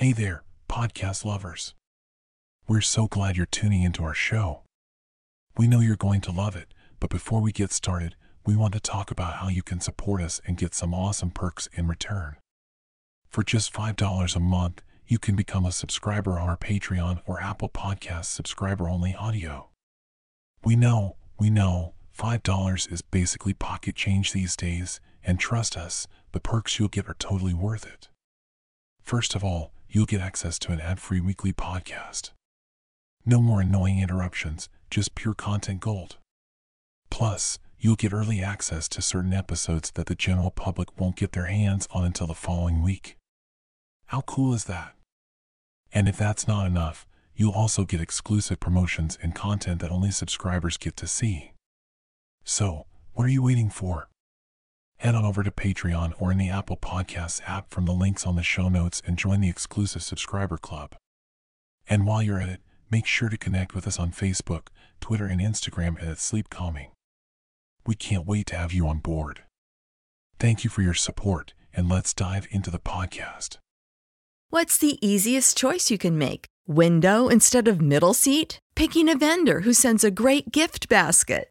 Hey there, podcast lovers. We're so glad you're tuning into our show. We know you're going to love it, but before we get started, we want to talk about how you can support us and get some awesome perks in return. For just $5 a month, you can become a subscriber on our Patreon or Apple Podcast subscriber only audio. We know, we know, $5 is basically pocket change these days, and trust us, the perks you'll get are totally worth it. First of all, you'll get access to an ad free weekly podcast. No more annoying interruptions, just pure content gold. Plus, you'll get early access to certain episodes that the general public won't get their hands on until the following week. How cool is that? And if that's not enough, you'll also get exclusive promotions and content that only subscribers get to see. So, what are you waiting for? Head on over to Patreon or in the Apple Podcasts app from the links on the show notes and join the exclusive subscriber club. And while you're at it, make sure to connect with us on Facebook, Twitter, and Instagram at Sleep Calming. We can't wait to have you on board. Thank you for your support, and let's dive into the podcast. What's the easiest choice you can make? Window instead of middle seat? Picking a vendor who sends a great gift basket?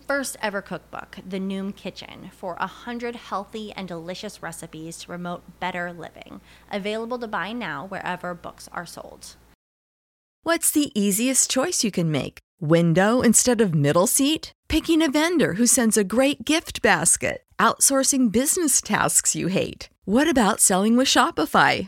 first ever cookbook, The Noom Kitchen, for a hundred healthy and delicious recipes to promote better living. Available to buy now wherever books are sold. What's the easiest choice you can make? Window instead of middle seat? Picking a vendor who sends a great gift basket? Outsourcing business tasks you hate? What about selling with Shopify?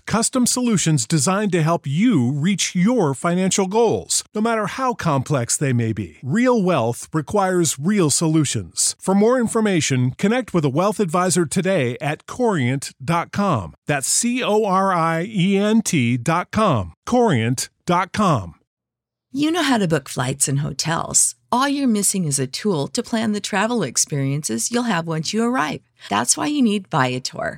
custom solutions designed to help you reach your financial goals, no matter how complex they may be. Real wealth requires real solutions. For more information, connect with a wealth advisor today at corient.com. That's C O R I E N T.com. Corient.com. You know how to book flights and hotels. All you're missing is a tool to plan the travel experiences you'll have once you arrive. That's why you need Viator.